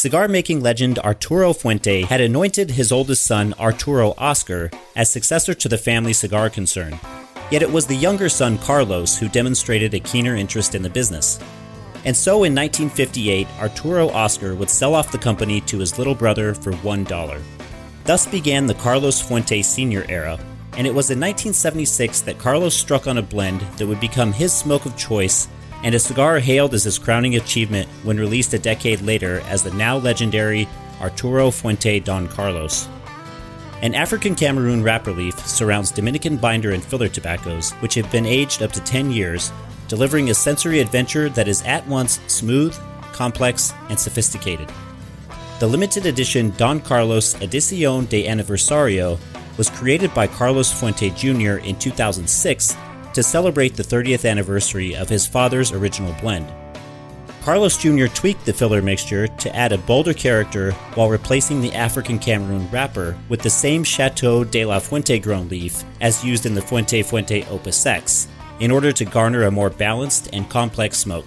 Cigar making legend Arturo Fuente had anointed his oldest son, Arturo Oscar, as successor to the family cigar concern. Yet it was the younger son, Carlos, who demonstrated a keener interest in the business. And so in 1958, Arturo Oscar would sell off the company to his little brother for $1. Thus began the Carlos Fuente senior era, and it was in 1976 that Carlos struck on a blend that would become his smoke of choice and a cigar hailed as his crowning achievement when released a decade later as the now legendary Arturo Fuente Don Carlos. An African Cameroon wrapper leaf surrounds Dominican binder and filler tobaccos, which have been aged up to 10 years, delivering a sensory adventure that is at once smooth, complex, and sophisticated. The limited edition Don Carlos Edición de Aniversario was created by Carlos Fuente Jr. in 2006 to celebrate the 30th anniversary of his father's original blend. Carlos Jr. tweaked the filler mixture to add a bolder character while replacing the African Cameroon wrapper with the same Chateau de la Fuente grown leaf as used in the Fuente Fuente Opus X, in order to garner a more balanced and complex smoke.